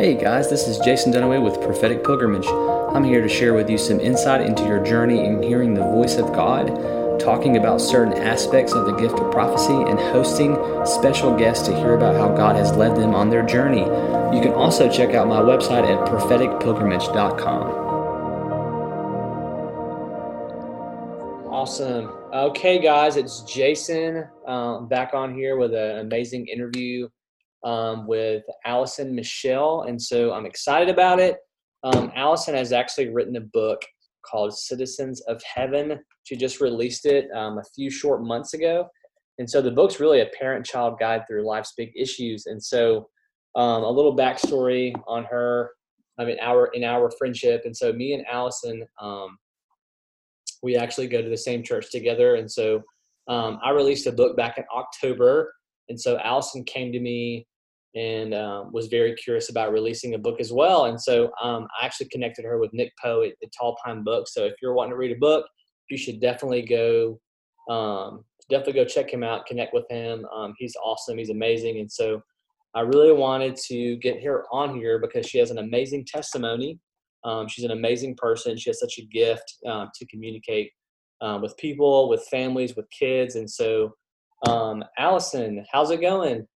Hey guys, this is Jason Dunaway with Prophetic Pilgrimage. I'm here to share with you some insight into your journey in hearing the voice of God, talking about certain aspects of the gift of prophecy, and hosting special guests to hear about how God has led them on their journey. You can also check out my website at propheticpilgrimage.com. Awesome. Okay, guys, it's Jason um, back on here with an amazing interview um, with Allison Michelle. And so I'm excited about it. Um, Allison has actually written a book called Citizens of Heaven. She just released it um, a few short months ago. And so the book's really a parent child guide through life's big issues. And so um, a little backstory on her. I mean, our in our friendship, and so me and Allison, um, we actually go to the same church together. And so um, I released a book back in October, and so Allison came to me and um, was very curious about releasing a book as well. And so um, I actually connected her with Nick Poe at, at, Tall Pine Books. So if you're wanting to read a book, you should definitely go um, definitely go check him out, connect with him. Um, he's awesome. He's amazing. And so I really wanted to get her on here because she has an amazing testimony. Um, she's an amazing person. She has such a gift uh, to communicate with people, with families, with kids. And so, Allison, how's it going?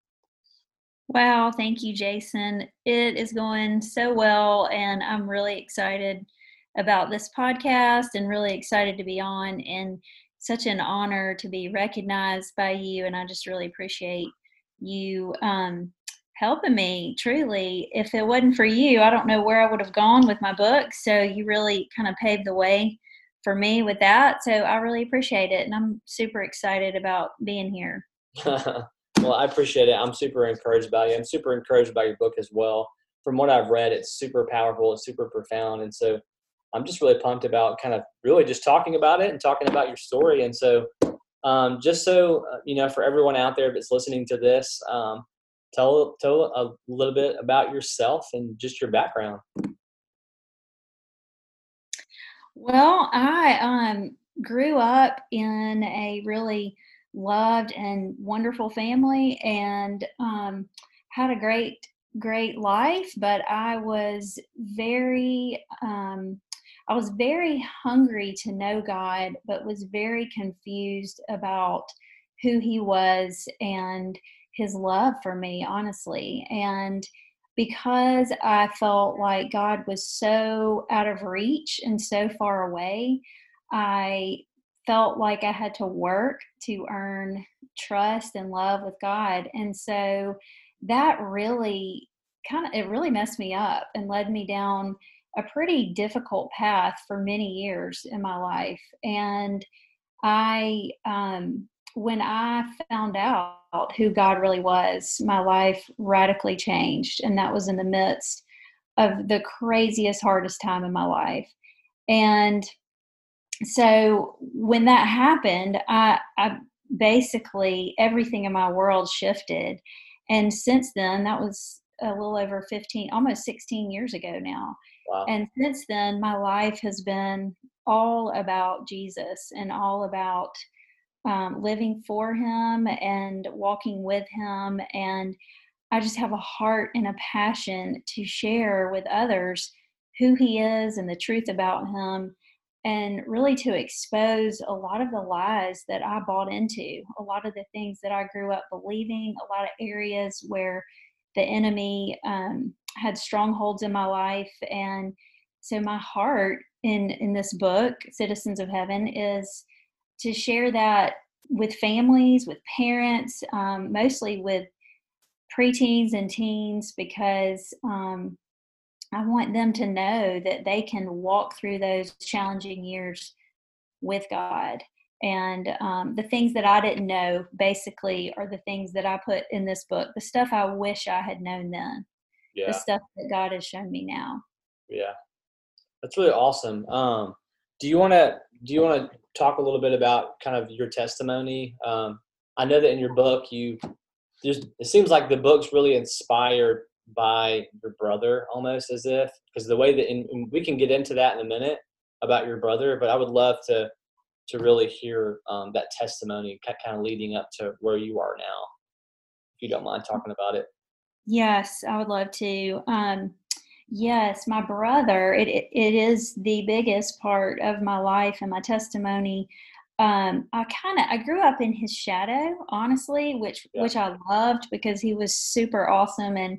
Wow, thank you, Jason. It is going so well, and I'm really excited about this podcast and really excited to be on. And such an honor to be recognized by you. And I just really appreciate you um, helping me truly. If it wasn't for you, I don't know where I would have gone with my book. So you really kind of paved the way for me with that. So I really appreciate it. And I'm super excited about being here. Well, I appreciate it. I'm super encouraged by you. I'm super encouraged by your book as well. From what I've read, it's super powerful. It's super profound. And so I'm just really pumped about kind of really just talking about it and talking about your story. And so, um, just so, uh, you know, for everyone out there that's listening to this, um, tell, tell a little bit about yourself and just your background. Well, I um, grew up in a really loved and wonderful family and um, had a great great life but i was very um, i was very hungry to know god but was very confused about who he was and his love for me honestly. And because i felt like god was so out of reach and so far away i felt like I had to work to earn trust and love with God. And so that really kind of it really messed me up and led me down a pretty difficult path for many years in my life. And I um when I found out who God really was, my life radically changed. And that was in the midst of the craziest, hardest time in my life. And so when that happened, I, I basically everything in my world shifted. And since then, that was a little over 15, almost 16 years ago now. Wow. And since then, my life has been all about Jesus and all about um, living for Him and walking with Him. And I just have a heart and a passion to share with others who He is and the truth about Him and really to expose a lot of the lies that I bought into, a lot of the things that I grew up believing, a lot of areas where the enemy um, had strongholds in my life. And so, my heart in, in this book, Citizens of Heaven, is to share that with families, with parents, um, mostly with preteens and teens, because um, I want them to know that they can walk through those challenging years with God. And um, the things that I didn't know basically are the things that I put in this book, the stuff I wish I had known then, yeah. the stuff that God has shown me now. Yeah, that's really awesome. Um, do you want to do you want to talk a little bit about kind of your testimony? Um, I know that in your book you there's it seems like the book's really inspired by your brother almost as if because the way that we can get into that in a minute about your brother but i would love to to really hear um, that testimony kind of leading up to where you are now if you don't mind talking about it Yes, I would love to. Um, yes, my brother, it, it, it is the biggest part of my life and my testimony. Um, I kind of I grew up in his shadow, honestly, which Yeah. which I loved because he was super awesome. And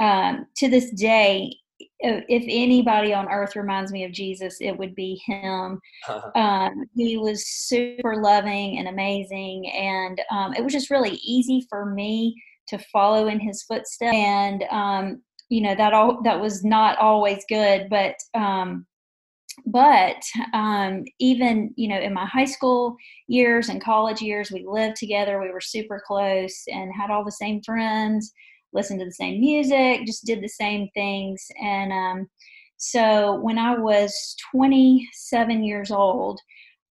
um, to this day, if anybody on earth reminds me of Jesus, it would be him. Um, he was super loving and amazing, and um, it was just really easy for me to follow in his footsteps. And um, you know that all that was not always good, but um, but um, even you know in my high school years and college years, we lived together. We were super close and had all the same friends, listened to the same music, just did the same things, and um, so when I was 27 years old,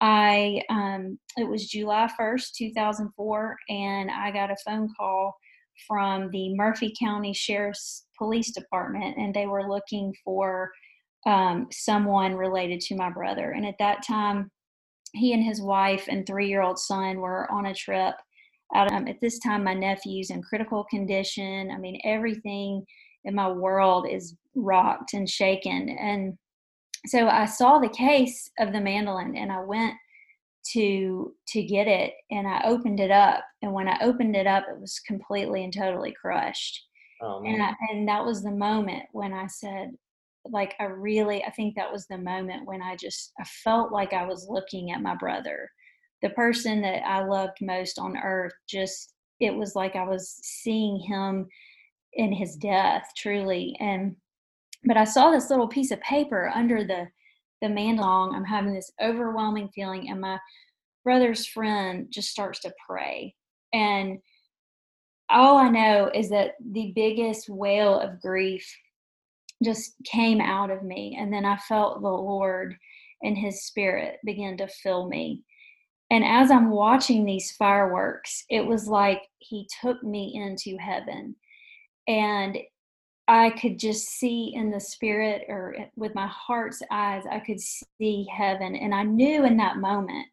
I um, it was July 1st, 2004, and I got a phone call from the Murphy County Sheriff's Police Department, and they were looking for um, someone related to my brother. And at that time, he and his wife and three-year-old son were on a trip. Out um, at this time, my nephew's in critical condition. I mean, everything in my world is rocked and shaken, and so I saw the case of the mandolin and I went to to get it and I opened it up and when I opened it up it was completely and totally crushed Oh and. I, and that was the moment when I said like I really I think that was the moment when I just I felt like I was looking at my brother the person that I loved most on earth just it was like I was seeing him in his death truly and but I saw this little piece of paper under the the mandolin. I'm having this overwhelming feeling, and my brother's friend just starts to pray. And all I know is that the biggest wail of grief just came out of me. And then I felt the Lord and His Spirit begin to fill me. And as I'm watching these fireworks, it was like He took me into heaven. And I could just see in the spirit or with my heart's eyes, I could see heaven. And I knew in that moment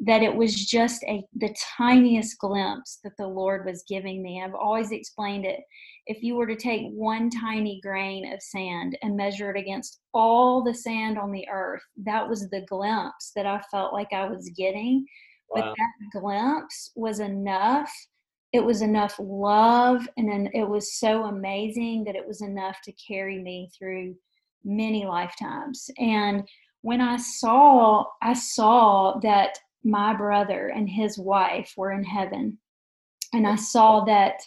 that it was just a the tiniest glimpse that the Lord was giving me. I've always explained it. If you were to take one tiny grain of sand and measure it against all the sand on the earth, that was the glimpse that I felt like I was getting. But that glimpse was enough. It was enough love and then it was so amazing that it was enough to carry me through many lifetimes. And when i saw i saw that my brother and his wife were in heaven and i saw that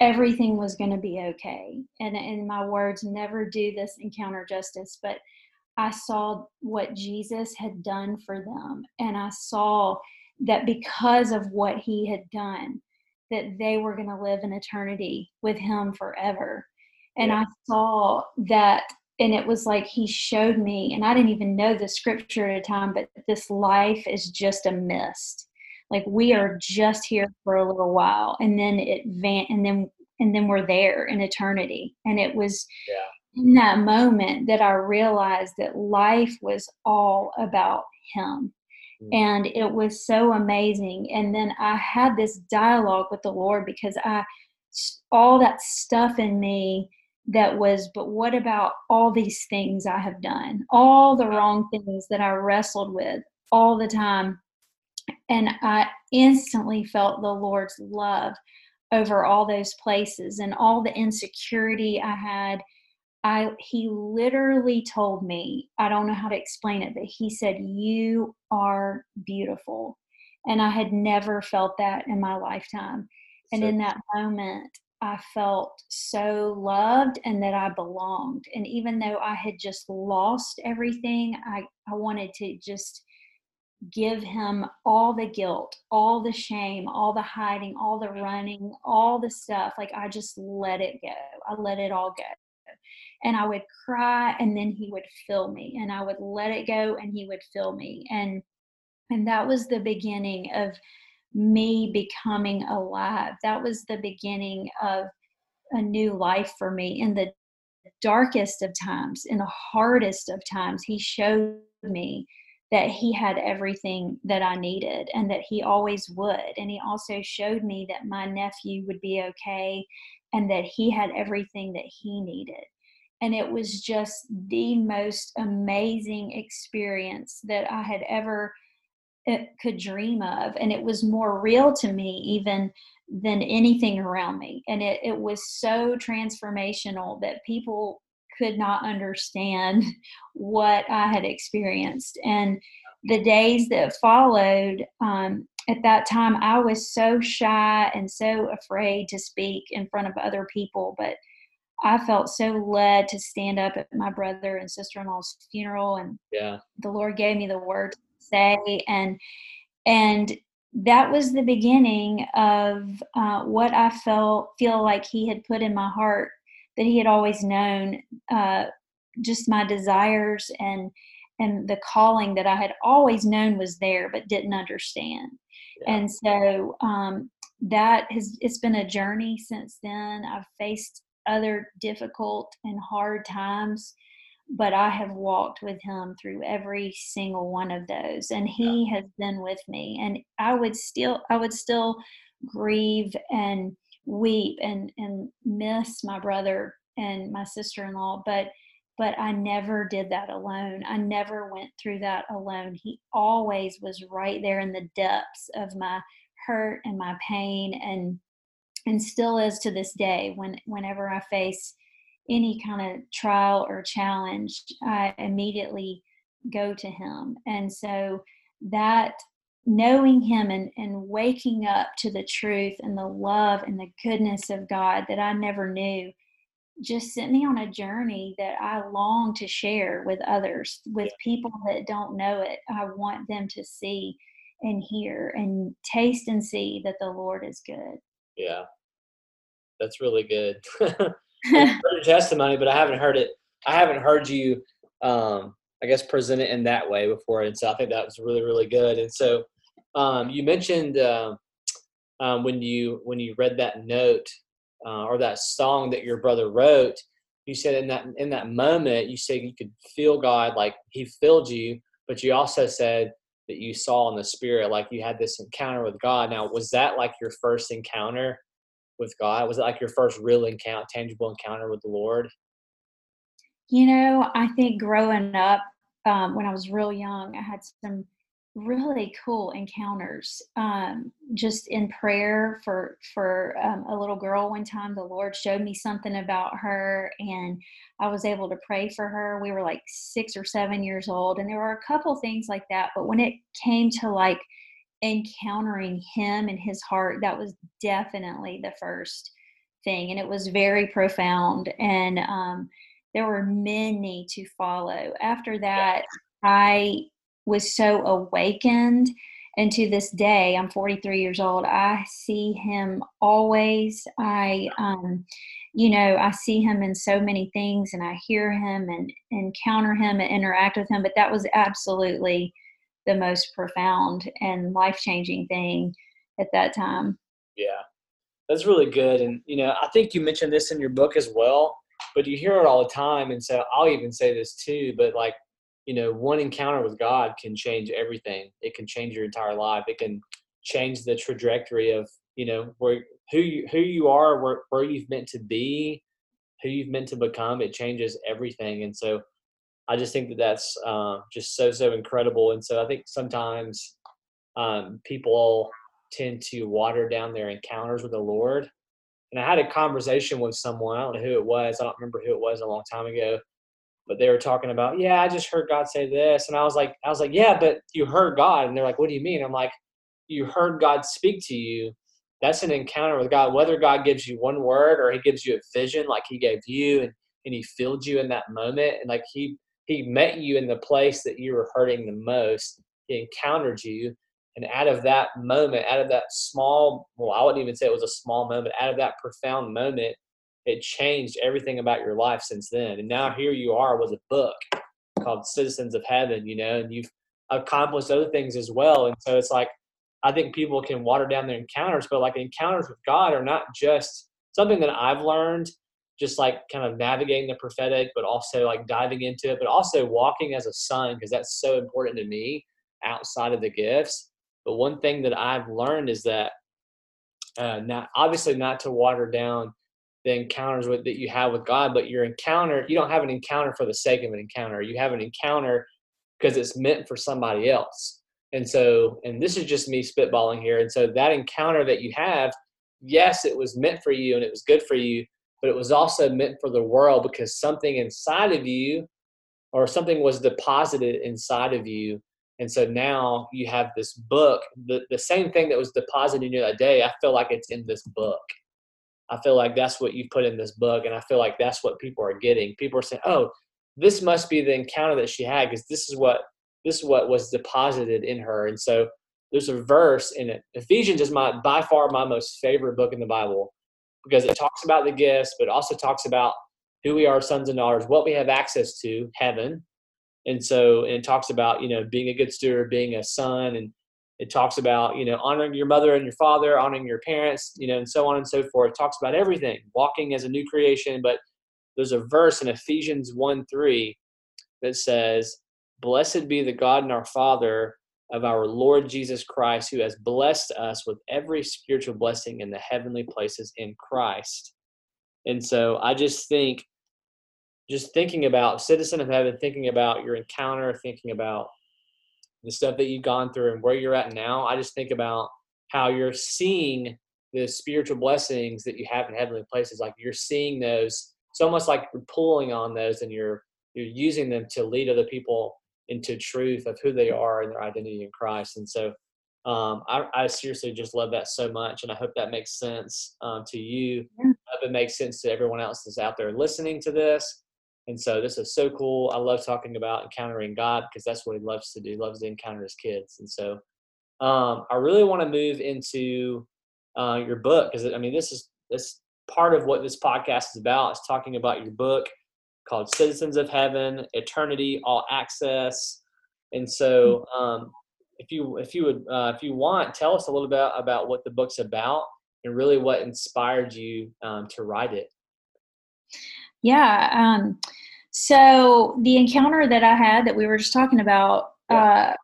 everything was going to be okay and in my words never do this encounter justice but i saw what jesus had done for them and i saw that because of what he had done that they were going to live in eternity with him forever. And Yeah. I saw that, and it was like he showed me, and I didn't even know the scripture at a time, but this life is just a mist. Like we are just here for a little while, and then it van, and then and then we're there in eternity. And it was Yeah. in that moment that I realized that life was all about him Mm. and it was so amazing and then i had this dialogue with the lord because i all that stuff in me that was but what about all these things i have done all the wrong things that i wrestled with all the time and i instantly felt the lord's love over all those places and all the insecurity i had I he literally told me, I don't know how to explain it, but he said, You are beautiful. And I had never felt that in my lifetime. And So- in that moment, I felt so loved and that I belonged. And even though I had just lost everything, I, I wanted to just give him all the guilt, all the shame, all the hiding, all the running, all the stuff. Like I just let it go. I let it all go and I would cry and then he would fill me and I would let it go and he would fill me and and that was the beginning of me becoming alive that was the beginning of a new life for me in the darkest of times in the hardest of times he showed me that he had everything that I needed and that he always would. And he also showed me that my nephew would be okay and that he had everything that he needed. And it was just the most amazing experience that I had ever eh, could dream of. And it was more real to me even than anything around me. And it, it was so transformational that people could not understand what I had experienced. And the days that followed, um, at that time, I was so shy and so afraid to speak in front of other people. But I felt so led to stand up at my brother and sister in law's funeral, and yeah, the Lord gave me the word to say, and and that was the beginning of uh, what I felt feel like He had put in my heart that he had always known uh, just my desires and and the calling that I had always known was there but didn't understand. Yeah. And so um, that has it's been a journey since then. I've faced other difficult and hard times, but I have walked with him through every single one of those and he yeah. has been with me and I would still I would still grieve and weep and and miss my brother and my sister-in-law but but I never did that alone. I never went through that alone. He always was right there in the depths of my hurt and my pain and and still is to this day when whenever I face any kind of trial or challenge, I immediately go to him. And so that knowing him and, and waking up to the truth and the love and the goodness of God that I never knew just sent me on a journey that I long to share with others, with people that don't know it. I want them to see and hear and taste and see that the Lord is good. Yeah. That's really good. heard your testimony, but I haven't heard it. I haven't heard you, um, I guess, present it in that way before. And so I think that was really, really good. And so um, you mentioned uh, um, when you when you read that note uh, or that song that your brother wrote, you said in that in that moment you said you could feel God like He filled you, but you also said that you saw in the spirit like you had this encounter with God. Now, was that like your first encounter with God? Was it like your first real encounter, tangible encounter with the Lord? You know, I think growing up um, when I was real young, I had some really cool encounters um, just in prayer for for um, a little girl one time the lord showed me something about her and i was able to pray for her. We were like six or seven years old and there were a couple things like that but when it came to like encountering him and his heart that was definitely the first thing and it was very profound and um, there were many to follow after that i was so awakened. And to this day, I'm 43 years old. I see him always. I, um, you know, I see him in so many things and I hear him and encounter him and interact with him. But that was absolutely the most profound and life changing thing at that time. Yeah, that's really good. And, you know, I think you mentioned this in your book as well, but you hear it all the time. And so I'll even say this too, but like you know, one encounter with God can change everything. It can change your entire life. It can change the trajectory of, you know, where who you, who you are, where, where you've meant to be, who you've meant to become. It changes everything. And so I just think that that's uh, just so, so incredible. And so I think sometimes um, people tend to water down their encounters with the Lord. And I had a conversation with someone, I don't know who it was, I don't remember who it was a long time ago, but they were talking about, yeah, I just heard God say this, and I was like, I was like, yeah, but you heard God, and they're like, what do you mean? I'm like, you heard God speak to you. That's an encounter with God. Whether God gives you one word or He gives you a vision, like He gave you, and and He filled you in that moment, and like He He met you in the place that you were hurting the most. He encountered you, and out of that moment, out of that small, well, I wouldn't even say it was a small moment. Out of that profound moment, it changed everything about your life since then. And now here you are with a book called Citizens of Heaven, you know, and you've accomplished other things as well. And so it's like, I think people can water down their encounters, but like encounters with God are not just something that I've learned just like kind of navigating the prophetic, but also like diving into it, but also walking as a son because that's so important to me outside of the gifts. But one thing that I've learned is that uh, not obviously not to water down the encounters with, that you have with God, but your encounter, you don't have an encounter for the sake of an encounter. You have an encounter because it's meant for somebody else. And so, and this is just me spitballing here. And so that encounter that you have, yes, it was meant for you and it was good for you, but it was also meant for the world because something inside of you or something was deposited inside of you. And so now you have this book, the, the same thing that was deposited in you that day, I feel like it's in this book. I feel like that's what you put in this book. And I feel like that's what people are getting. People are saying, oh, this must be the encounter that she had because this is what this is what was deposited in her. And so there's a verse in it. Ephesians is my by far my most favorite book in the Bible because it talks about the gifts, but also talks about who we are, sons and daughters, what we have access to, heaven. And so and it talks about, you know, being a good steward, being a son, and it talks about, you know, honoring your mother and your father, honoring your parents, you know, and so on and so forth. It talks about everything, walking as a new creation. But there's a verse in Ephesians 1 3 that says, Blessed be the God and our Father of our Lord Jesus Christ, who has blessed us with every spiritual blessing in the heavenly places in Christ. And so I just think, just thinking about citizen of heaven, thinking about your encounter, thinking about the stuff that you've gone through and where you're at now, I just think about how you're seeing the spiritual blessings that you have in heavenly places. Like you're seeing those. It's almost like you're pulling on those and you're you're using them to lead other people into truth of who they are and their identity in Christ. And so um, I, I, seriously just love that so much. And I hope that makes sense um, to you. Yeah. I hope it makes sense to everyone else that's out there listening to this. And so this is so cool. I love talking about encountering God because that's what he loves to do. He loves to encounter his kids. And so um, I really want to move into uh, your book because I mean this is this part of what this podcast is about. Is talking about your book called Citizens of Heaven, Eternity, All Access. And so, hmm. um, if you if you would uh, if you want, tell us a little bit about what the book's about and really what inspired you um, to write it. Yeah. Um, so the encounter that I had that we were just talking about. Yeah. Uh,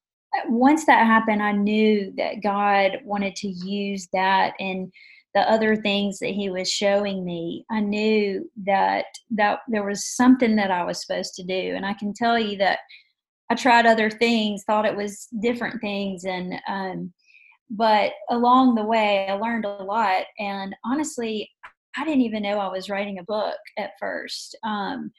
once that happened, I knew that God wanted to use that and the other things that he was showing me, I knew that that there was something that I was supposed to do. And I can tell you that I tried other things, thought it was different things, and um, but along the way, I learned a lot. And honestly, I didn't even know I was writing a book at first. Um,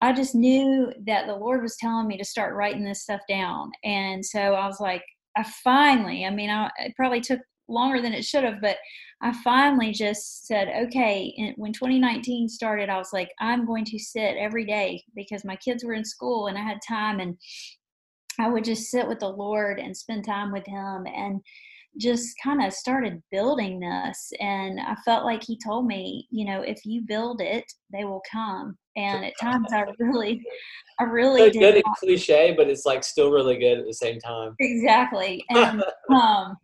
I just knew that the Lord was telling me to start writing this stuff down. And so I was like, I finally, I mean, I, it probably took longer than it should have, but I finally just said, okay, and when 2019 started, I was like, I'm going to sit every day because my kids were in school and I had time and I would just sit with the Lord and spend time with Him and just kind of started building this. And I felt like He told me, you know, if you build it, they will come. And at times I really, I really it's good cliche, but it's like still really good at the same time. Exactly. And, um,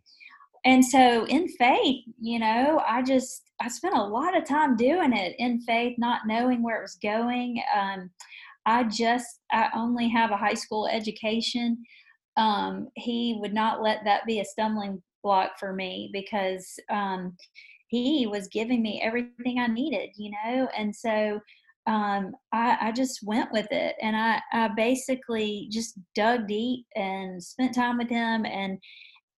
and so in faith you know i just i spent a lot of time doing it in faith not knowing where it was going um, i just i only have a high school education um, he would not let that be a stumbling block for me because um, he was giving me everything i needed you know and so um, I, I, just went with it and I, I basically just dug deep and spent time with him and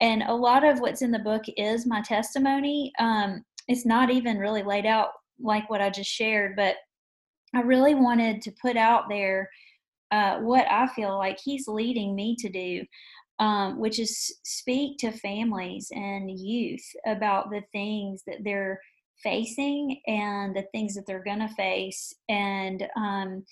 and a lot of what's in the book is my testimony um, it's not even really laid out like what i just shared but i really wanted to put out there uh, what i feel like he's leading me to do um, which is speak to families and youth about the things that they're facing and the things that they're going to face and um,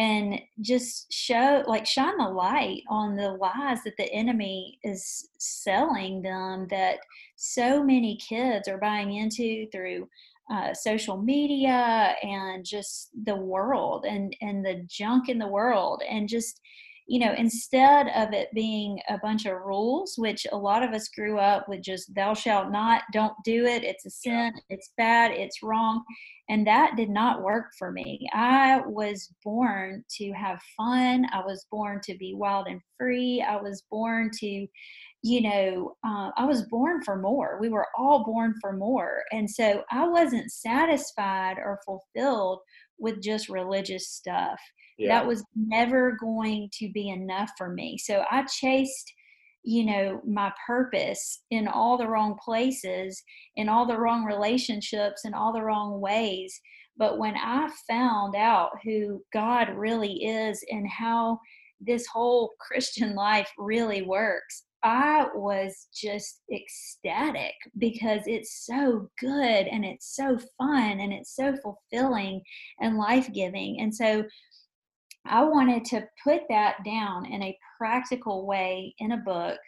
and just show like shine the light on the lies that the enemy is selling them that so many kids are buying into through uh, social media and just the world and and the junk in the world and just you know, instead of it being a bunch of rules, which a lot of us grew up with just thou shalt not, don't do it, it's a sin, it's bad, it's wrong. And that did not work for me. I was born to have fun. I was born to be wild and free. I was born to, you know, uh, I was born for more. We were all born for more. And so I wasn't satisfied or fulfilled with just religious stuff. Yeah. That was never going to be enough for me. So I chased you know my purpose in all the wrong places in all the wrong relationships in all the wrong ways but when i found out who god really is and how this whole christian life really works i was just ecstatic because it's so good and it's so fun and it's so fulfilling and life-giving and so I wanted to put that down in a practical way in a book.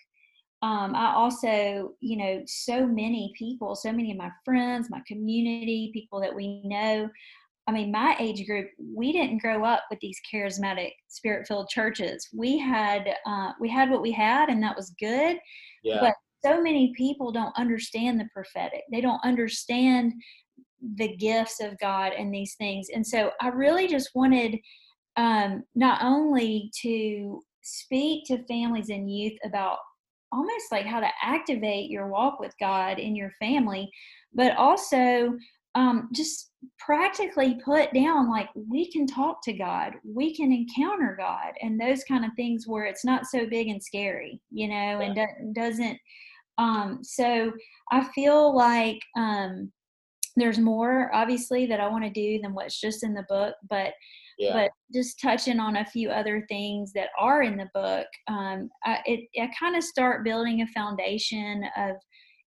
Um, I also, you know, so many people, so many of my friends, my community, people that we know. I mean, my age group, we didn't grow up with these charismatic, spirit-filled churches. We had, uh, we had what we had, and that was good. Yeah. But so many people don't understand the prophetic. They don't understand the gifts of God and these things. And so, I really just wanted um, not only to speak to families and youth about almost like how to activate your walk with God in your family, but also um, just practically put down like we can talk to God, we can encounter God, and those kind of things where it's not so big and scary, you know, yeah. and do- doesn't. Um, so I feel like um, there's more, obviously, that I want to do than what's just in the book, but yeah. But just touching on a few other things that are in the book, um, I, it, I kind of start building a foundation of,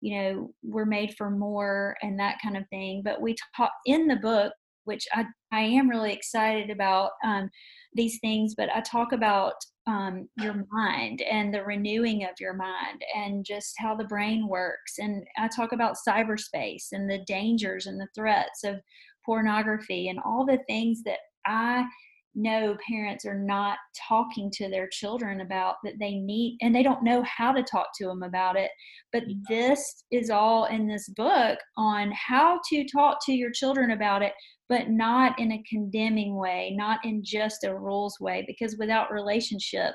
you know, we're made for more and that kind of thing. But we talk in the book, which I, I am really excited about um, these things, but I talk about um, your mind and the renewing of your mind and just how the brain works. And I talk about cyberspace and the dangers and the threats of pornography and all the things that I know parents are not talking to their children about that they need and they don't know how to talk to them about it. But this is all in this book on how to talk to your children about it but not in a condemning way not in just a rules way because without relationship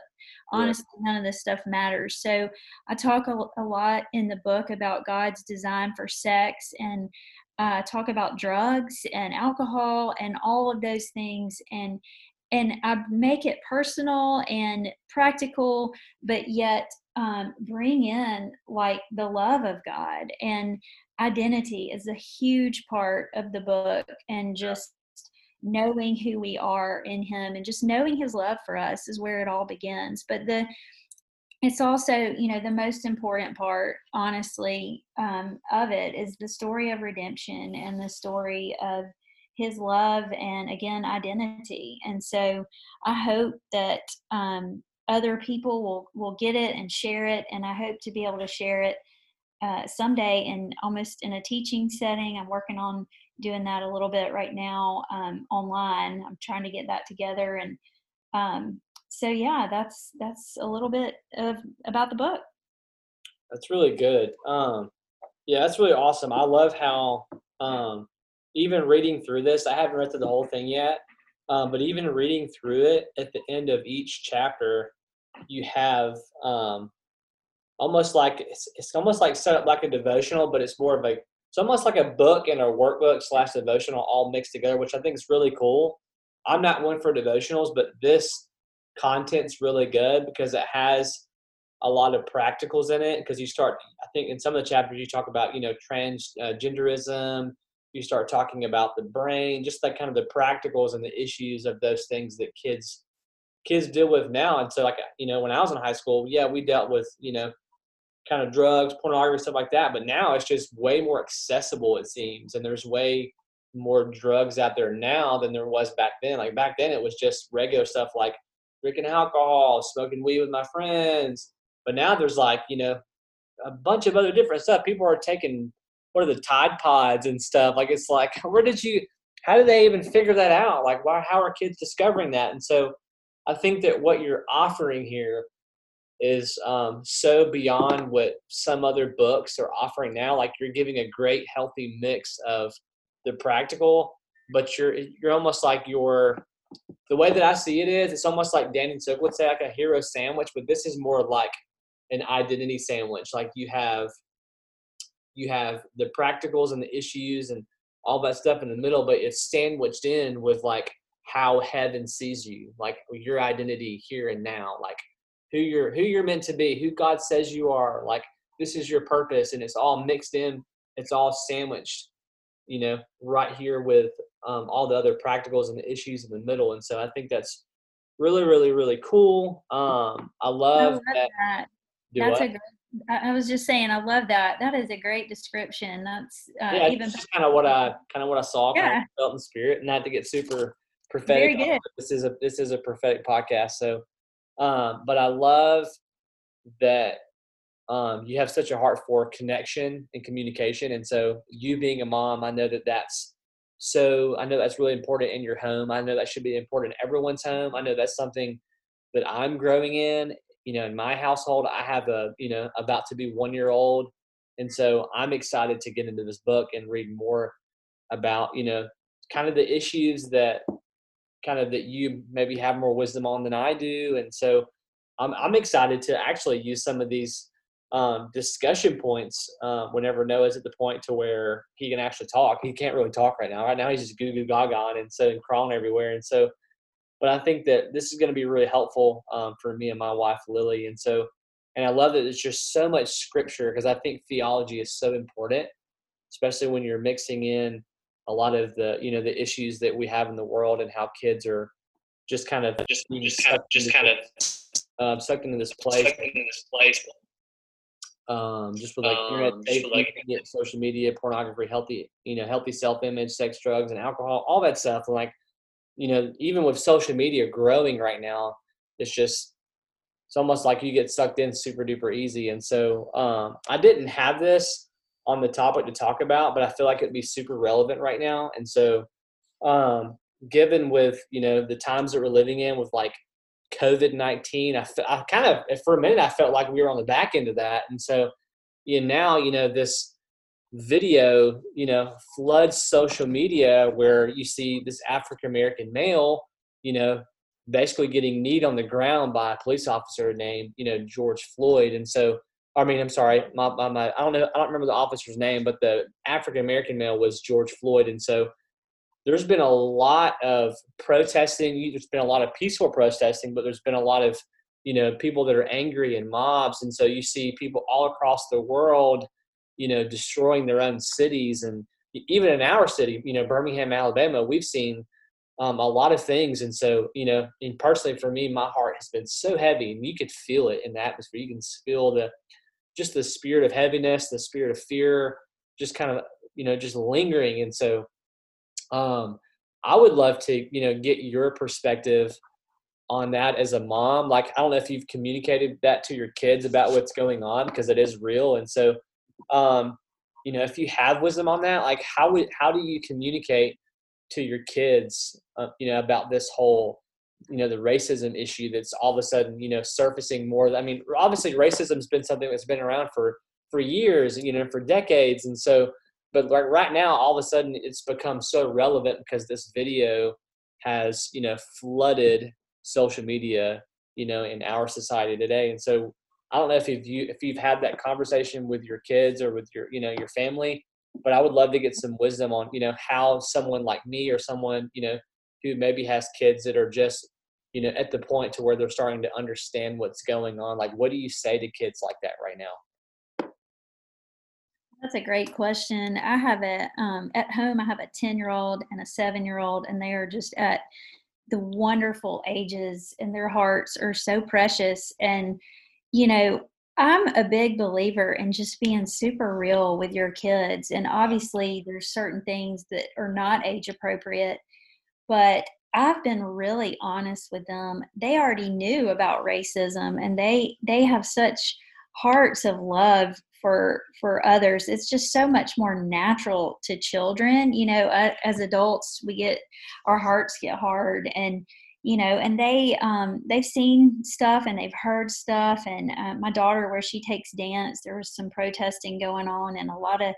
honestly yeah. none of this stuff matters. So i talk a, a lot in the book about god's design for sex and uh, talk about drugs and alcohol and all of those things and and I make it personal and practical, but yet um, bring in like the love of God and identity is a huge part of the book and just knowing who we are in him and just knowing his love for us is where it all begins. But the it's also you know the most important part honestly um, of it is the story of redemption and the story of his love and again identity. And so i hope that um, other people will will get it and share it and i hope to be able to share it uh, someday in almost in a teaching setting. I'm working on doing that a little bit right now um, online. I'm trying to get that together and um, so yeah, that's that's a little bit of about the book. That's really good. Um, yeah, that's really awesome. I love how um, even reading through this, I haven't read through the whole thing yet, um, but even reading through it at the end of each chapter, you have um, almost like it's, it's almost like set up like a devotional, but it's more of a it's almost like a book and a workbook slash devotional all mixed together, which I think is really cool. I'm not one for devotionals, but this content's really good because it has a lot of practicals in it because you start i think in some of the chapters you talk about you know transgenderism uh, you start talking about the brain just like kind of the practicals and the issues of those things that kids kids deal with now. And so like you know when i was in high school yeah we dealt with you know kind of drugs pornography stuff like that but now it's just way more accessible it seems and there's way more drugs out there now than there was back then. Like back then it was just regular stuff like drinking alcohol, smoking weed with my friends. But now there's like, you know, a bunch of other different stuff. People are taking what are the Tide Pods and stuff. Like it's like, where did you? How did they even figure that out? Like, why? How are kids discovering that? And so, I think that what you're offering here is um, so beyond what some other books are offering now. Like you're giving a great healthy mix of the practical, but you're you're almost like your the way that I see it is it's almost like Danny Silk would say like a hero sandwich, but this is more like an identity sandwich. Like you have you have the practicals and the issues and all that stuff in the middle, but it's sandwiched in with like how heaven sees you, like your identity here and now, like who you're who you're meant to be, who God says you are, like this is your purpose, and it's all mixed in, it's all sandwiched, you know, right here with um, all the other practicals and the issues in the middle. And so I think that's really, really, really cool. Um, I love, I love that. that. That's what? a great I was just saying, I love that. That is a great description. That's uh, yeah, even just kind of what I kind of what I saw, yeah. kind of felt in spirit, and not to get super prophetic. Very good. This is a this is a prophetic podcast, so. Um, but I love that um, you have such a heart for connection and communication, and so you being a mom, I know that that's so. I know that's really important in your home. I know that should be important in everyone's home. I know that's something that I'm growing in, you know, in my household, I have a, you know, about to be one year old. And so I'm excited to get into this book and read more about, you know, kind of the issues that kind of that you maybe have more wisdom on than I do. And so I'm, I'm excited to actually use some of these um, discussion points uh, whenever Noah's at the point to where he can actually talk. He can't really talk right now. Right now he's just goo goo gaga and so and crawling everywhere. And so but I think that this is going to be really helpful um, for me and my wife Lily. And so, and I love that it's just so much scripture because I think theology is so important, especially when you're mixing in a lot of the you know the issues that we have in the world and how kids are just kind of just just kind of just kind of um, sucked into this place. Sucked into this place. Um, just with like um, internet, with like, social media, pornography, healthy, you know, healthy self-image, sex, drugs, and alcohol, all that stuff. And like, you know, even with social media growing right now, it's just it's almost like you get sucked in super duper easy. And so um, I didn't have this on the topic to talk about, but I feel like it'd be super relevant right now. And so, um, given with you know the times that we're living in with like COVID nineteen, I, I kind of for a minute I felt like we were on the back end of that. And so, you know, now you know this video, you know, floods social media where you see this African American male, you know, basically getting kneed on the ground by a police officer named, you know, George Floyd. And so, I mean, I'm sorry, my, my, my I don't know, I don't remember the officer's name, but the African American male was George Floyd. And so, there's been a lot of protesting. There's been a lot of peaceful protesting, but there's been a lot of, you know, people that are angry and mobs. And so you see people all across the world you know, destroying their own cities. And even in our city, you know, Birmingham, Alabama, we've seen um, a lot of things. And so, you know, and personally for me, my heart has been so heavy and you could feel it in the atmosphere. You can feel the, just the spirit of heaviness, the spirit of fear, just kind of, you know, just lingering. And so, um, I would love to, you know, get your perspective on that as a mom. Like, I don't know if you've communicated that to your kids about what's going on because it is real. And so, um, you know, if you have wisdom on that, like how would how do you communicate to your kids, uh, you know, about this whole, you know, the racism issue that's all of a sudden, you know, surfacing more. I mean, obviously, racism's been something that's been around for for years, you know, for decades, and so, but like right now, all of a sudden, it's become so relevant because this video has, you know, flooded social media, you know, in our society today, and so I don't know if you if you've had that conversation with your kids or with your you know your family, but I would love to get some wisdom on you know how someone like me or someone you know who maybe has kids that are just you know at the point to where they're starting to understand what's going on. Like, what do you say to kids like that right now? That's a great question. I have a um, at home. I have a ten year old and a seven year old, and they are just at the wonderful ages, and their hearts are so precious and you know, I'm a big believer in just being super real with your kids. And obviously, there's certain things that are not age appropriate, but I've been really honest with them. They already knew about racism and they they have such hearts of love for for others. It's just so much more natural to children, you know, uh, as adults we get our hearts get hard and you know and they um they've seen stuff and they've heard stuff and uh, my daughter where she takes dance there was some protesting going on and a lot of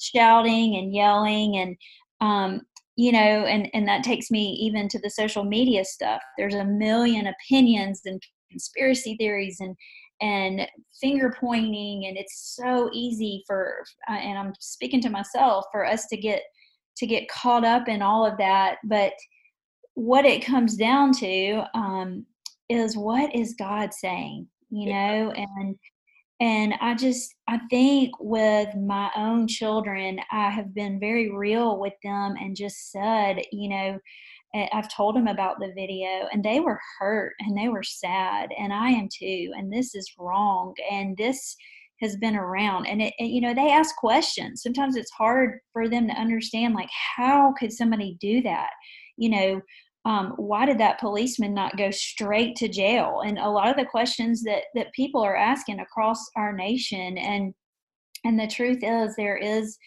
shouting and yelling and um you know and and that takes me even to the social media stuff there's a million opinions and conspiracy theories and and finger pointing and it's so easy for uh, and i'm speaking to myself for us to get to get caught up in all of that. But what it comes down to um, is what is god saying you know? And and i just i think with my own children i have been very real with them and just said you know I've told them about the video and they were hurt and they were sad and I am too and this is wrong and this has been around and it, it, you know they ask questions. Sometimes it's hard for them to understand like how could somebody do that? You know um, why did that policeman not go straight to jail? And a lot of the questions that that people are asking across our nation and and the truth is there is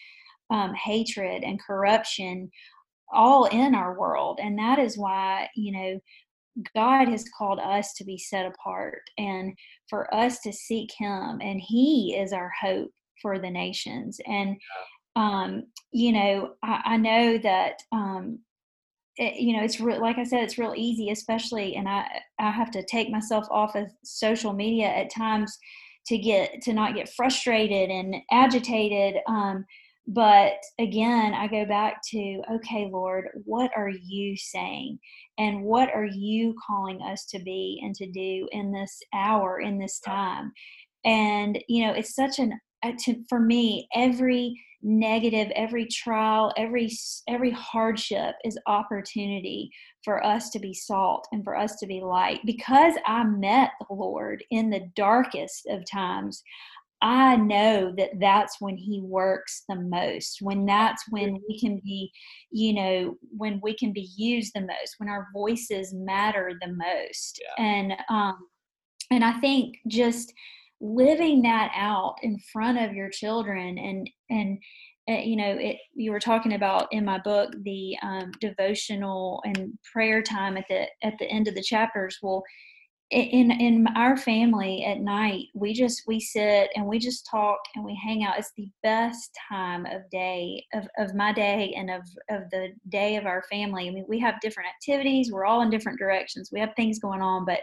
um, hatred and corruption all in our world and that is why you know god has called us to be set apart and for us to seek him and he is our hope for the nations and um you know i, I know that um it, you know it's real like i said it's real easy especially and i i have to take myself off of social media at times to get to not get frustrated and agitated um but again, I go back to, okay, Lord, what are you saying? And what are you calling us to be and to do in this hour, in this time? And, you know, it's such an, uh, to, for me, every negative every trial every every hardship is opportunity for us to be salt and for us to be light because i met the lord in the darkest of times I know that that's when he works the most, when that's when we can be, you know, when we can be used the most, when our voices matter the most. Yeah. And, um, and I think just living that out in front of your children and, and, uh, you know, it, you were talking about in my book, the um, devotional and prayer time at the, at the end of the chapters. Well, in in our family at night we just we sit and we just talk and we hang out. It's the best time of day of, of my day and of of the day of our family. I mean we have different activities. We're all in different directions. We have things going on but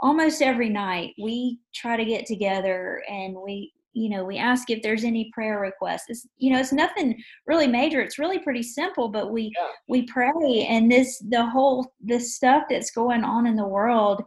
almost every night we try to get together and we you know we ask if there's any prayer requests. It's you know it's nothing really major. It's really pretty simple but we yeah. we pray and this the whole this stuff that's going on in the world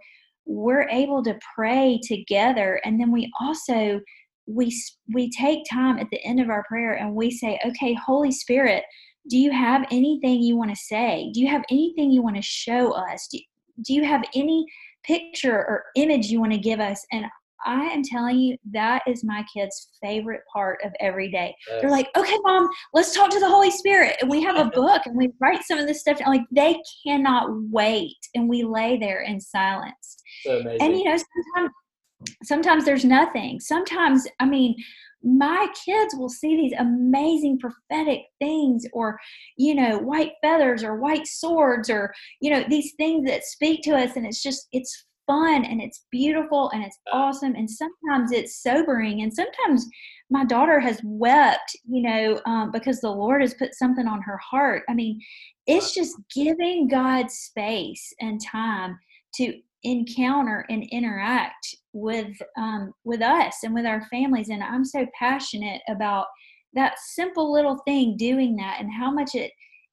we're able to pray together and then we also we we take time at the end of our prayer and we say okay holy spirit do you have anything you want to say? Do you have anything you want to show us? Do, do you have any picture or image you want to give us? And I am telling you, that is my kids' favorite part of every day. Yes. They're like, okay, mom, let's talk to the Holy Spirit. And we have a book and we write some of this stuff. And Like, they cannot wait. And we lay there in silence. So and, you know, sometimes, sometimes there's nothing. Sometimes, I mean, my kids will see these amazing prophetic things or you know white feathers or white swords or you know these things that speak to us and it's just it's fun and it's beautiful and it's awesome and sometimes it's sobering and sometimes my daughter has wept you know um, because the lord has put something on her heart. I mean it's just giving god space and time to encounter and interact with um, with us and with our families and i'm so passionate about that simple little thing doing that and how much it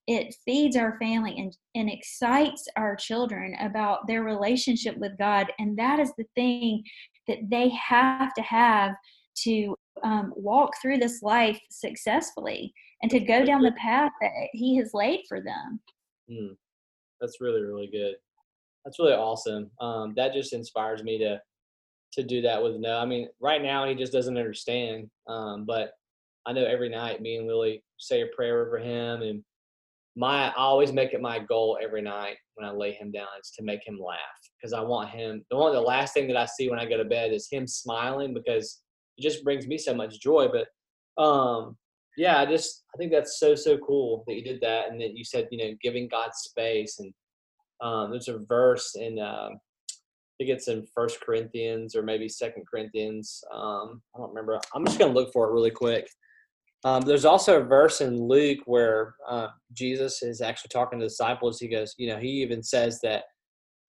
it feeds our family and, and excites our children about their relationship with God. And that is the thing that they have to have to um, walk through this life successfully and to go down the path that He has laid for them. Mm, that's really, really good. That's really awesome. Um, that just inspires me to to do that with no. I mean, right now he just doesn't understand, um, but I know every night me and Lily say a prayer over him and my I always make it my goal every night when I lay him down is to make him laugh because I want him. The one, the last thing that I see when I go to bed is him smiling because it just brings me so much joy. But um, yeah, I just I think that's so so cool that you did that and that you said you know giving God space and Um, there's a verse in uh, I think it's in First Corinthians or maybe Second Corinthians. Um, I don't remember. I'm just gonna look for it really quick. Um, there's also a verse in Luke where uh, Jesus is actually talking to the disciples. He goes, you know, he even says that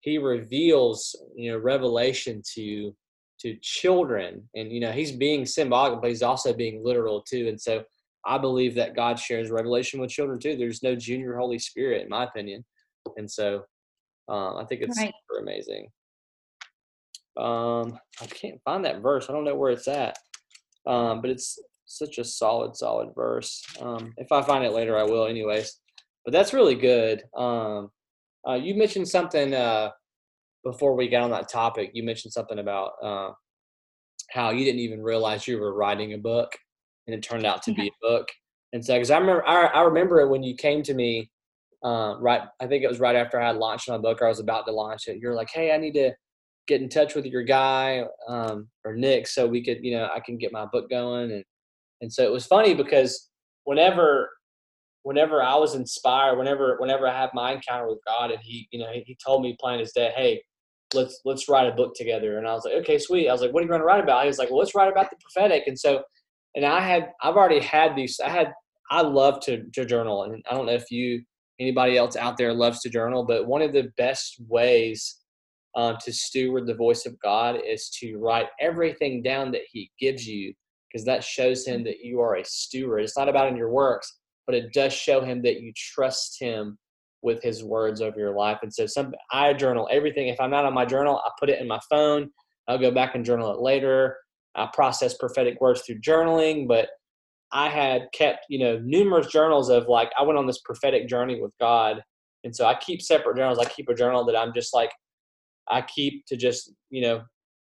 he reveals, you know, revelation to to children, and you know, he's being symbolic, but he's also being literal too. And so, I believe that God shares revelation with children too. There's no junior Holy Spirit, in my opinion, and so uh, I think it's Right. super amazing. Um, I can't find that verse. I don't know where it's at, um, but it's such a solid, solid verse. Um, if I find it later, I will, anyways. But that's really good. Um, uh, you mentioned something uh, before we got on that topic. You mentioned something about uh, how you didn't even realize you were writing a book, and it turned out to be a book. And so, because I remember, I, I remember it when you came to me. Uh, right, I think it was right after I had launched my book, or I was about to launch it. You're like, "Hey, I need to get in touch with your guy um, or Nick, so we could, you know, I can get my book going." And and so it was funny because whenever whenever I was inspired, whenever whenever I have my encounter with God, and he, you know, he, told me plain as day, "Hey, let's let's write a book together." And I was like, "Okay, sweet." I was like, "What are you going to write about?" He was like, "Well, let's write about the prophetic." And so, and I had I've already had these. I had I love to, to journal, and I don't know if you anybody else out there loves to journal, but one of the best ways um, to steward the voice of God is to write everything down that He gives you, because that shows Him that you are a steward. It's not about in your works, but it does show Him that you trust Him with His words over your life. And so, some I journal everything. If I'm not on my journal, I put it in my phone. I'll go back and journal it later. I process prophetic words through journaling, but I had kept, you know, numerous journals of like I went on this prophetic journey with God, and so I keep separate journals. I keep a journal that I'm just like I keep to just you know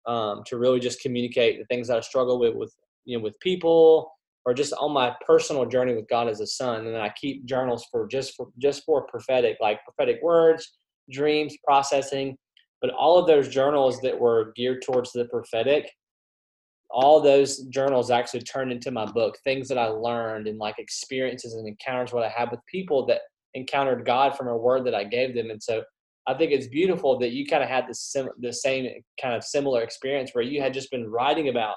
um, to really just communicate the things that I struggle with with you know with people or just on my personal journey with God as a son. And I keep journals for just for just for prophetic like prophetic words, dreams, processing. But all of those journals that were geared towards the prophetic, all those journals actually turned into my book things that i learned and like experiences and encounters what i had with people that encountered god from a word that i gave them and so i think it's beautiful that you kind of had the, sim- the same kind of similar experience where you had just been writing about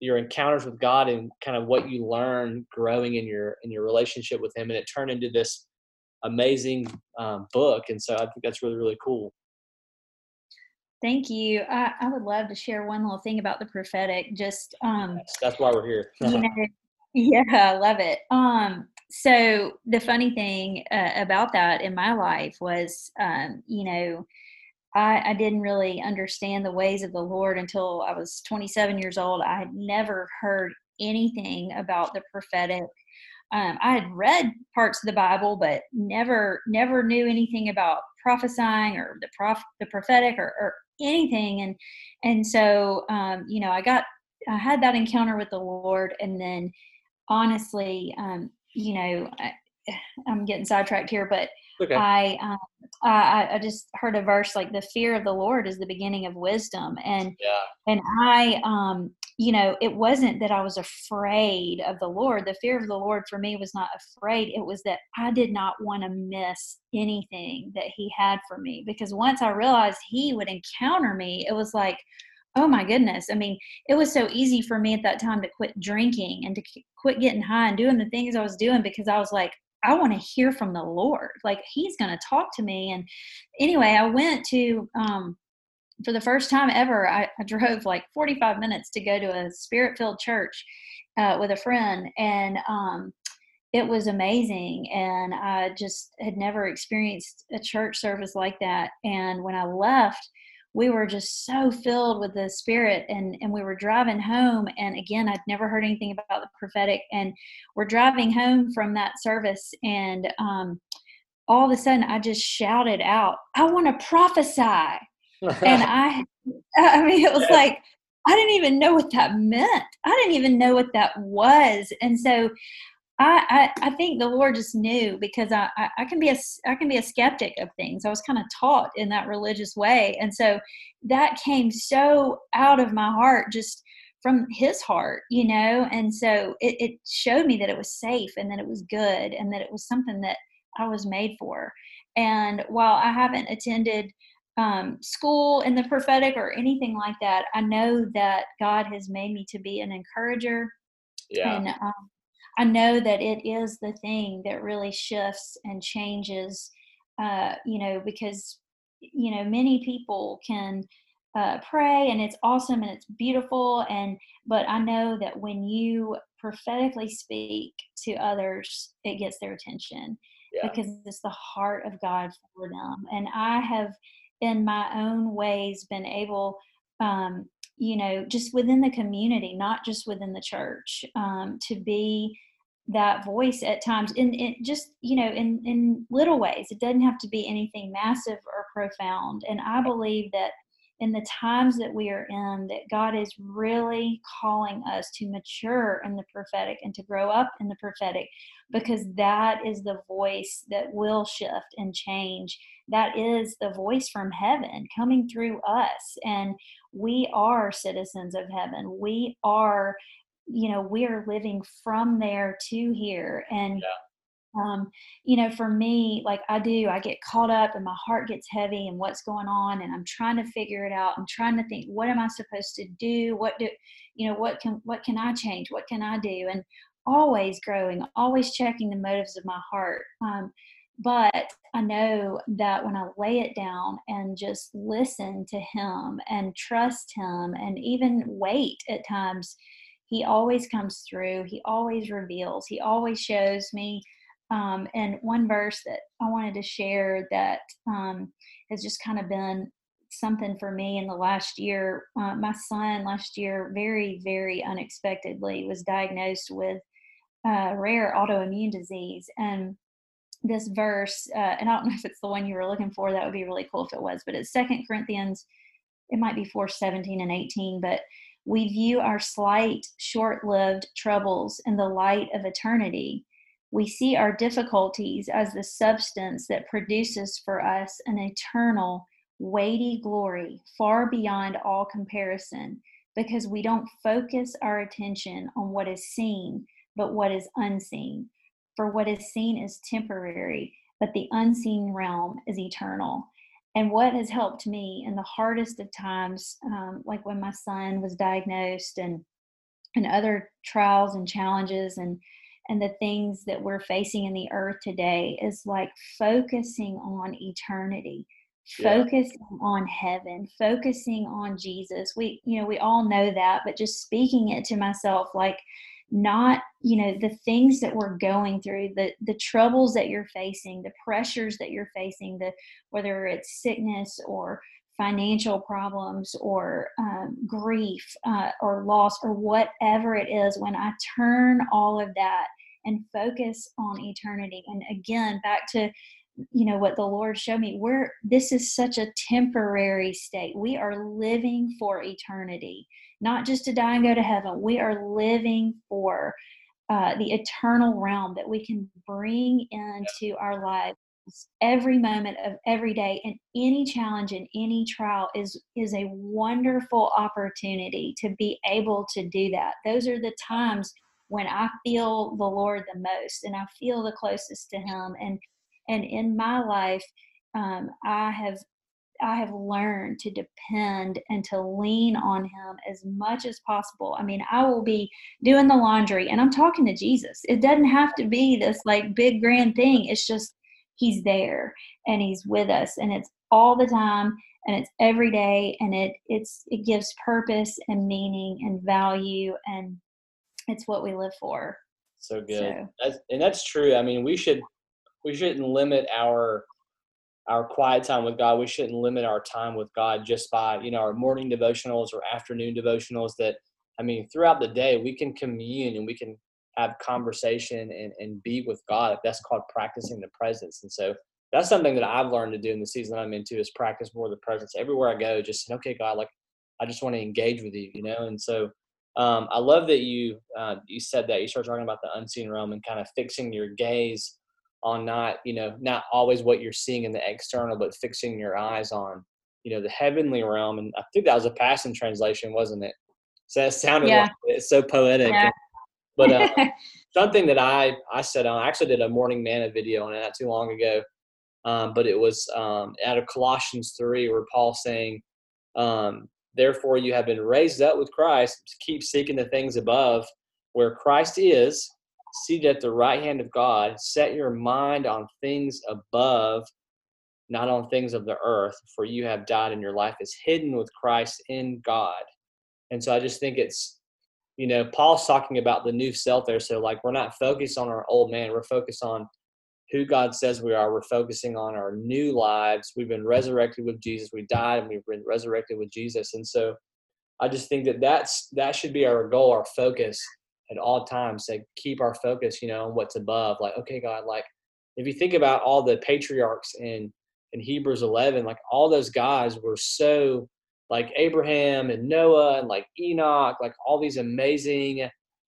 your encounters with god and kind of what you learned growing in your in your relationship with him and it turned into this amazing um, book and so i think that's really really cool Thank you. I, I would love to share one little thing about the prophetic. Just um, that's, that's why we're here you know, yeah, I love it. Um, so the funny thing uh, about that in my life was, um, you know, I, I didn't really understand the ways of the Lord until I was 27 years old. I had never heard anything about the prophetic. Um, I had read parts of the Bible, but never, never knew anything about prophesying or the prof, the prophetic or, or anything. And and so, um, you know, I got, I had that encounter with the Lord, and then honestly, um, you know, I, I'm getting sidetracked here, but okay I, um, I I just heard a verse like the fear of the Lord is the beginning of wisdom, and yeah and I, um, you know, it wasn't that I was afraid of the Lord. The fear of the Lord for me was not afraid. It was that I did not want to miss anything that He had for me because once I realized He would encounter me, it was like, oh my goodness. I mean, it was so easy for me at that time to quit drinking and to qu- quit getting high and doing the things I was doing because I was like, I want to hear from the Lord. Like He's going to talk to me. And anyway, I went to, um, for the first time ever, I, I drove like 45 minutes to go to a spirit filled church uh, with a friend. And um, it was amazing. And I just had never experienced a church service like that. And when I left, we were just so filled with the spirit and and we were driving home and again i'd never heard anything about the prophetic and we're driving home from that service and um all of a sudden i just shouted out i want to prophesy and I, I mean, it was like I didn't even know what that meant. I didn't even know what that was, and so I, I, I think the Lord just knew because I, I, I can be a, I can be a skeptic of things. I was kind of taught in that religious way, and so that came so out of my heart, just from His heart, you know. And so it, it showed me that it was safe and that it was good and that it was something that I was made for. And while I haven't attended um, school in the prophetic or anything like that, I know that God has made me to be an encourager. Yeah. And um, I know that it is the thing that really shifts and changes, uh, you know, because, you know, many people can uh, pray and it's awesome and it's beautiful. And, but I know that when you prophetically speak to others, it gets their attention Yeah. because it's the heart of God for them. And I have, in my own ways, been able, um, you know, just within the community, not just within the church, um, to be that voice at times in, in just you know in in little ways. It doesn't have to be anything massive or profound. And i believe that in the times that we are in that god is really calling us to mature in the prophetic and to grow up in the prophetic because that is the voice that will shift and change. That is the voice from heaven coming through us. And we are citizens of heaven. We are you know we're living from there to here and Yeah. um you know for me like i do i get caught up and my heart gets heavy and what's going on and i'm trying to figure it out. I'm trying to think what am i supposed to do? What do you know what can what can i change? What can i do? And always growing always checking the motives of my heart um but I know that when I lay it down and just listen to him and trust him and even wait at times, he always comes through. He always reveals. He always shows me. Um, and one verse that I wanted to share that um, has just kind of been something for me in the last year. Uh, my son last year, very, very unexpectedly, was diagnosed with uh, rare autoimmune disease. And this verse, uh, and I don't know if it's the one you were looking for. That would be really cool if it was. But it's Second Corinthians. It might be four seventeen and eighteen. But we view our slight, short-lived troubles in the light of eternity. We see our difficulties as the substance that produces for us an eternal, weighty glory far beyond all comparison, because we don't focus our attention on what is seen, but what is unseen for what is seen is temporary, but the unseen realm is eternal. And what has helped me in the hardest of times, um, like when my son was diagnosed and and other trials and challenges and and the things that we're facing in the earth today is like focusing on eternity Yeah. focusing on heaven focusing on jesus we you know we all know that but just speaking it to myself like not you know the things that we're going through the the troubles that you're facing the pressures that you're facing the whether it's sickness or financial problems or um, grief uh, or loss or whatever it is when i turn all of that and focus on eternity. And again back to you know what the lord showed me we're this is such a temporary state. We are living for eternity not just to die and go to heaven. We are living for uh, the eternal realm that we can bring into our lives every moment of every day and any challenge and any trial is is a wonderful opportunity to be able to do that. Those are the times when i feel the lord the most and i feel the closest to him and and in my life um, i have i have learned to depend and to lean on him as much as possible i mean i will be doing the laundry and i'm talking to jesus it doesn't have to be this like big grand thing it's just he's there and he's with us and it's all the time and it's every day and it it's it gives purpose and meaning and value and it's what we live for So good. So- That's, and that's true. I mean, we should we shouldn't limit our our quiet time with God. We shouldn't limit our time with God just by you know our morning devotionals or afternoon devotionals. That I mean, throughout the day we can commune and we can have conversation and, and be with God. That's called practicing the presence. And so that's something that I've learned to do in the season I'm into is practice more the presence everywhere I go. Just saying, okay, God, like I just want to engage with you, you know. And so um, I love that you uh, you said that you started talking about the unseen realm and kind of fixing your gaze on not you know not always what you're seeing in the external, but fixing your eyes on you know the heavenly realm. And I think that was a Passion translation, wasn't it? So that sounded Yeah. like it's so poetic. Yeah. But uh, something that I I said on I actually did a morning manna video on it not too long ago, um, but it was um, out of Colossians three where paul saying, um, "Therefore you have been raised up with Christ. Keep seeking the things above, where Christ is, seated at the right hand of God. Set your mind on things above." Not on things of the earth, for you have died, and your life is hidden with Christ in God. And so I just think it's you know, Paul's talking about the new self there. So, like, we're not focused on our old man, we're focused on who God says we are. We're focusing on our new lives. We've been resurrected with Jesus. We died and we've been resurrected with Jesus. And so, I just think that that's that should be our goal, our focus at all times. To keep our focus, you know, on what's above. Like, okay, God, like if you think about all the patriarchs in in Hebrews 11, like all those guys were so like Abraham and Noah and like Enoch, like all these amazing,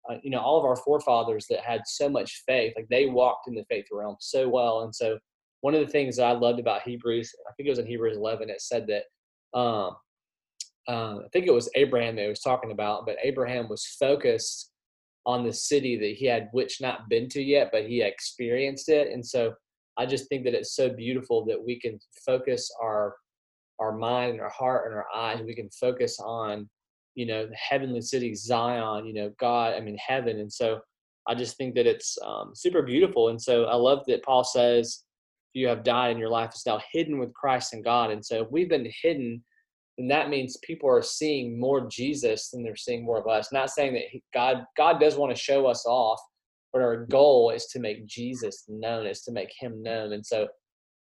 uh, you know, all of our forefathers that had so much faith, like they walked in the faith realm so well. And so one of the things that I loved about Hebrews, I think it was in Hebrews 11, it said that, um, uh, I think it was Abraham that was talking about, but Abraham was focused on the city that he had which not been to yet, but he experienced it. And so I just think that it's so beautiful that we can focus our our mind and our heart and our eyes we can focus on you know the heavenly city zion you know god i mean heaven. And so i just think that it's um, super beautiful. And so i love that paul says you have died and your life is now hidden with christ and god. And so if we've been hidden then that means people are seeing more jesus than they're seeing more of us not saying that god god does want to show us off but our goal is to make jesus known is to make him known and so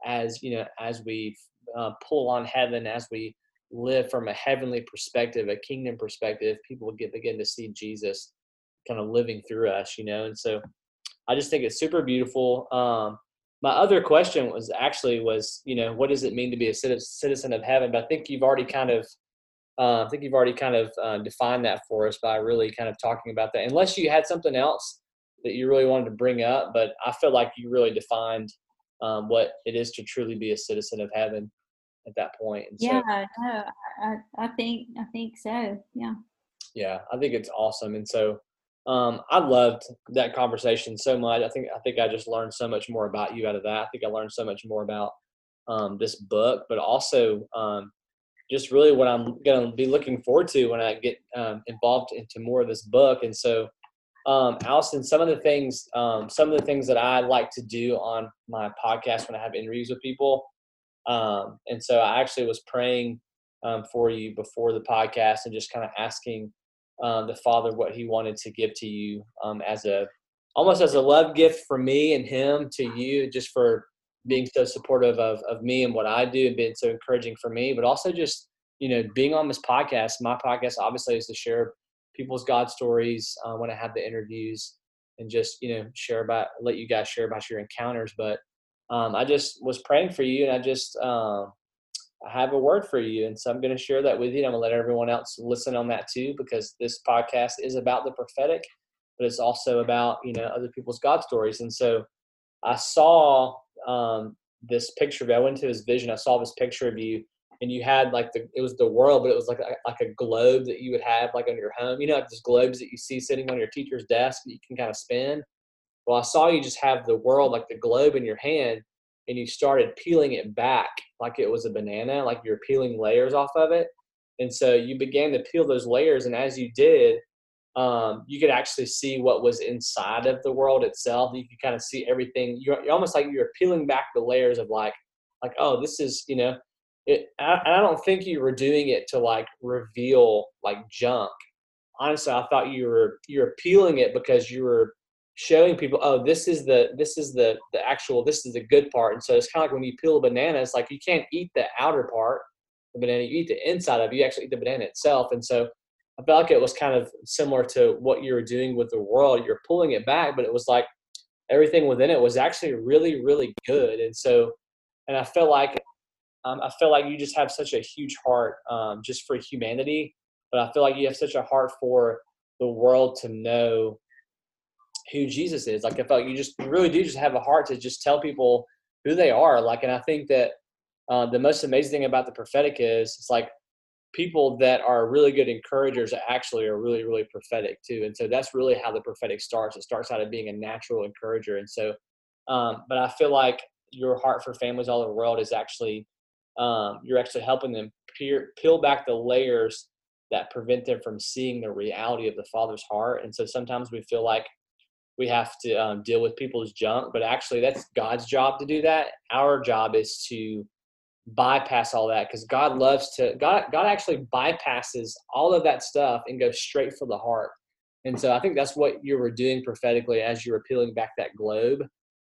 as you know as we uh, pull on heaven as we live from a heavenly perspective, a kingdom perspective, people get begin to see Jesus kind of living through us, you know. And so I just think it's super beautiful. Um, my other question was actually was you know what does it mean to be a citizen of heaven? But I think you've already kind of uh, I think you've already kind of uh, defined that for us by really kind of talking about that. Unless you had something else that you really wanted to bring up, but I feel like you really defined um, what it is to truly be a citizen of heaven at that point. And yeah, so, no, I, I think I think so. Yeah. Yeah, I think it's awesome, and so um, I loved that conversation so much. I think I think I just learned so much more about you out of that. I think I learned so much more about um, this book, but also um, just really what I'm going to be looking forward to when I get um, involved into more of this book. And so, um, Allison, some of the things, um, some of the things that I like to do on my podcast when I have interviews with people and so I actually was praying for you before the podcast and just kind of asking um, the Father what He wanted to give to you um, as a almost as a love gift from me and Him to you, just for being so supportive of, of me and what I do and being so encouraging for me, but also just, you know, being on this podcast. My podcast obviously is to share people's God stories uh, when I have the interviews and just, you know, share about, let you guys share about your encounters. But um, I just was praying for you, and I just um, I have a word for you, and so I'm going to share that with you. I'm going to let everyone else listen on that too, because this podcast is about the prophetic, but it's also about you know other people's God stories. And so I saw um, this picture of you. I went to his vision. I saw this picture of you, and you had like the it was the world, but it was like a, like a globe that you would have like on your home. You know, like those globes that you see sitting on your teacher's desk that you can kind of spin. Well, I saw you just have the world like the globe in your hand and you started peeling it back like it was a banana, like you're peeling layers off of it. And so you began to peel those layers. And as you did, um, you could actually see what was inside of the world itself. You could kind of see everything. You're, you're almost like you're peeling back the layers of like, like, oh, this is, you know, it, I, I don't think you were doing it to like reveal like junk. Honestly, I thought you were you were peeling it because you were showing people, oh, this is the this is the the actual this is the good part. And so it's kind of like when you peel a banana, it's like you can't eat the outer part, the banana. You eat the inside of it. You actually eat the banana itself. And so I felt like it was kind of similar to what you were doing with the world. You're pulling it back, but it was like everything within it was actually really really good. And so, and I felt like um, I feel like you just have such a huge heart um, just for humanity, but I feel like you have such a heart for the world to know who Jesus is. Like I felt like you just really do just have a heart to just tell people who they are. Like, and I think that uh, the most amazing thing about the prophetic is it's like people that are really good encouragers actually are really really prophetic too and so that's really how the prophetic starts it starts out of being a natural encourager and so um, but i feel like your heart for families all over the world is actually um, you're actually helping them peer, peel back the layers that prevent them from seeing the reality of the father's heart and so sometimes we feel like we have to um, deal with people's junk but actually that's god's job to do that our job is to bypass all that because God loves to God God actually bypasses all of that stuff and goes straight for the heart. And so I think that's what you were doing prophetically as you were peeling back that globe,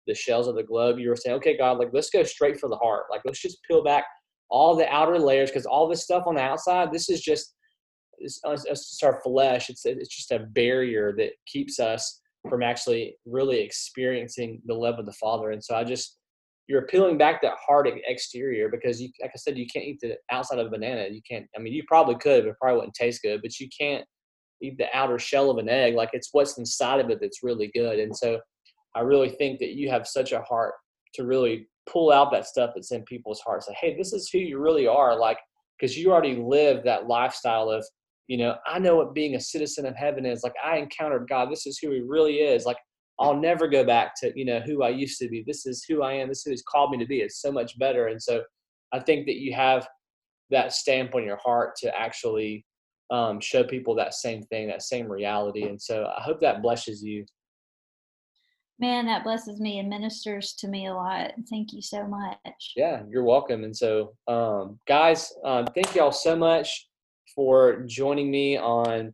the shells of the globe. You were saying, okay, God, like let's go straight for the heart. Like let's just peel back all the outer layers because all this stuff on the outside, this is just it's, it's our flesh. It's it's just a barrier that keeps us from actually really experiencing the love of the Father. And so I just you're peeling back that hard exterior because you, like I said, you can't eat the outside of a banana. You can't. I mean, you probably could, but it probably wouldn't taste good. But you can't eat the outer shell of an egg. Like it's what's inside of it that's really good. And so, I really think that you have such a heart to really pull out that stuff that's in people's hearts. Like, hey, this is who you really are. Like, because you already live that lifestyle of, you know, I know what being a citizen of heaven is. Like, I encountered God. This is who He really is. Like, I'll never go back to, you know, who I used to be. This is who I am. This is who He's called me to be. It's so much better. And so I think that you have that stamp on your heart to actually um, show people that same thing, that same reality. And so I hope that blesses you. Man, that blesses me and ministers to me a lot. Thank you so much. Yeah, you're welcome. And so, um, guys, um, thank y'all so much for joining me on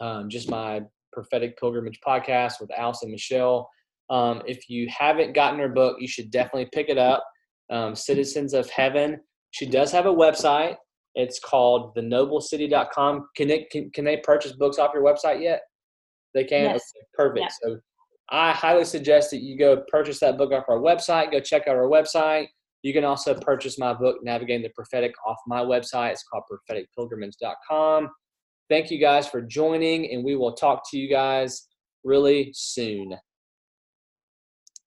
um, just my Prophetic Pilgrimage podcast with Allison Michelle. Um, if you haven't gotten her book, you should definitely pick it up. Um, Citizens of Heaven. She does have a website. It's called thenoblecity.com. Can they can, can they purchase books off your website yet? They can. Yes. Okay, perfect. Yeah. So I highly suggest that you go purchase that book off our website. Go check out our website. You can also purchase my book, Navigating the Prophetic, off my website. It's called propheticpilgrimage.com. Thank you guys for joining, and we will talk to you guys really soon.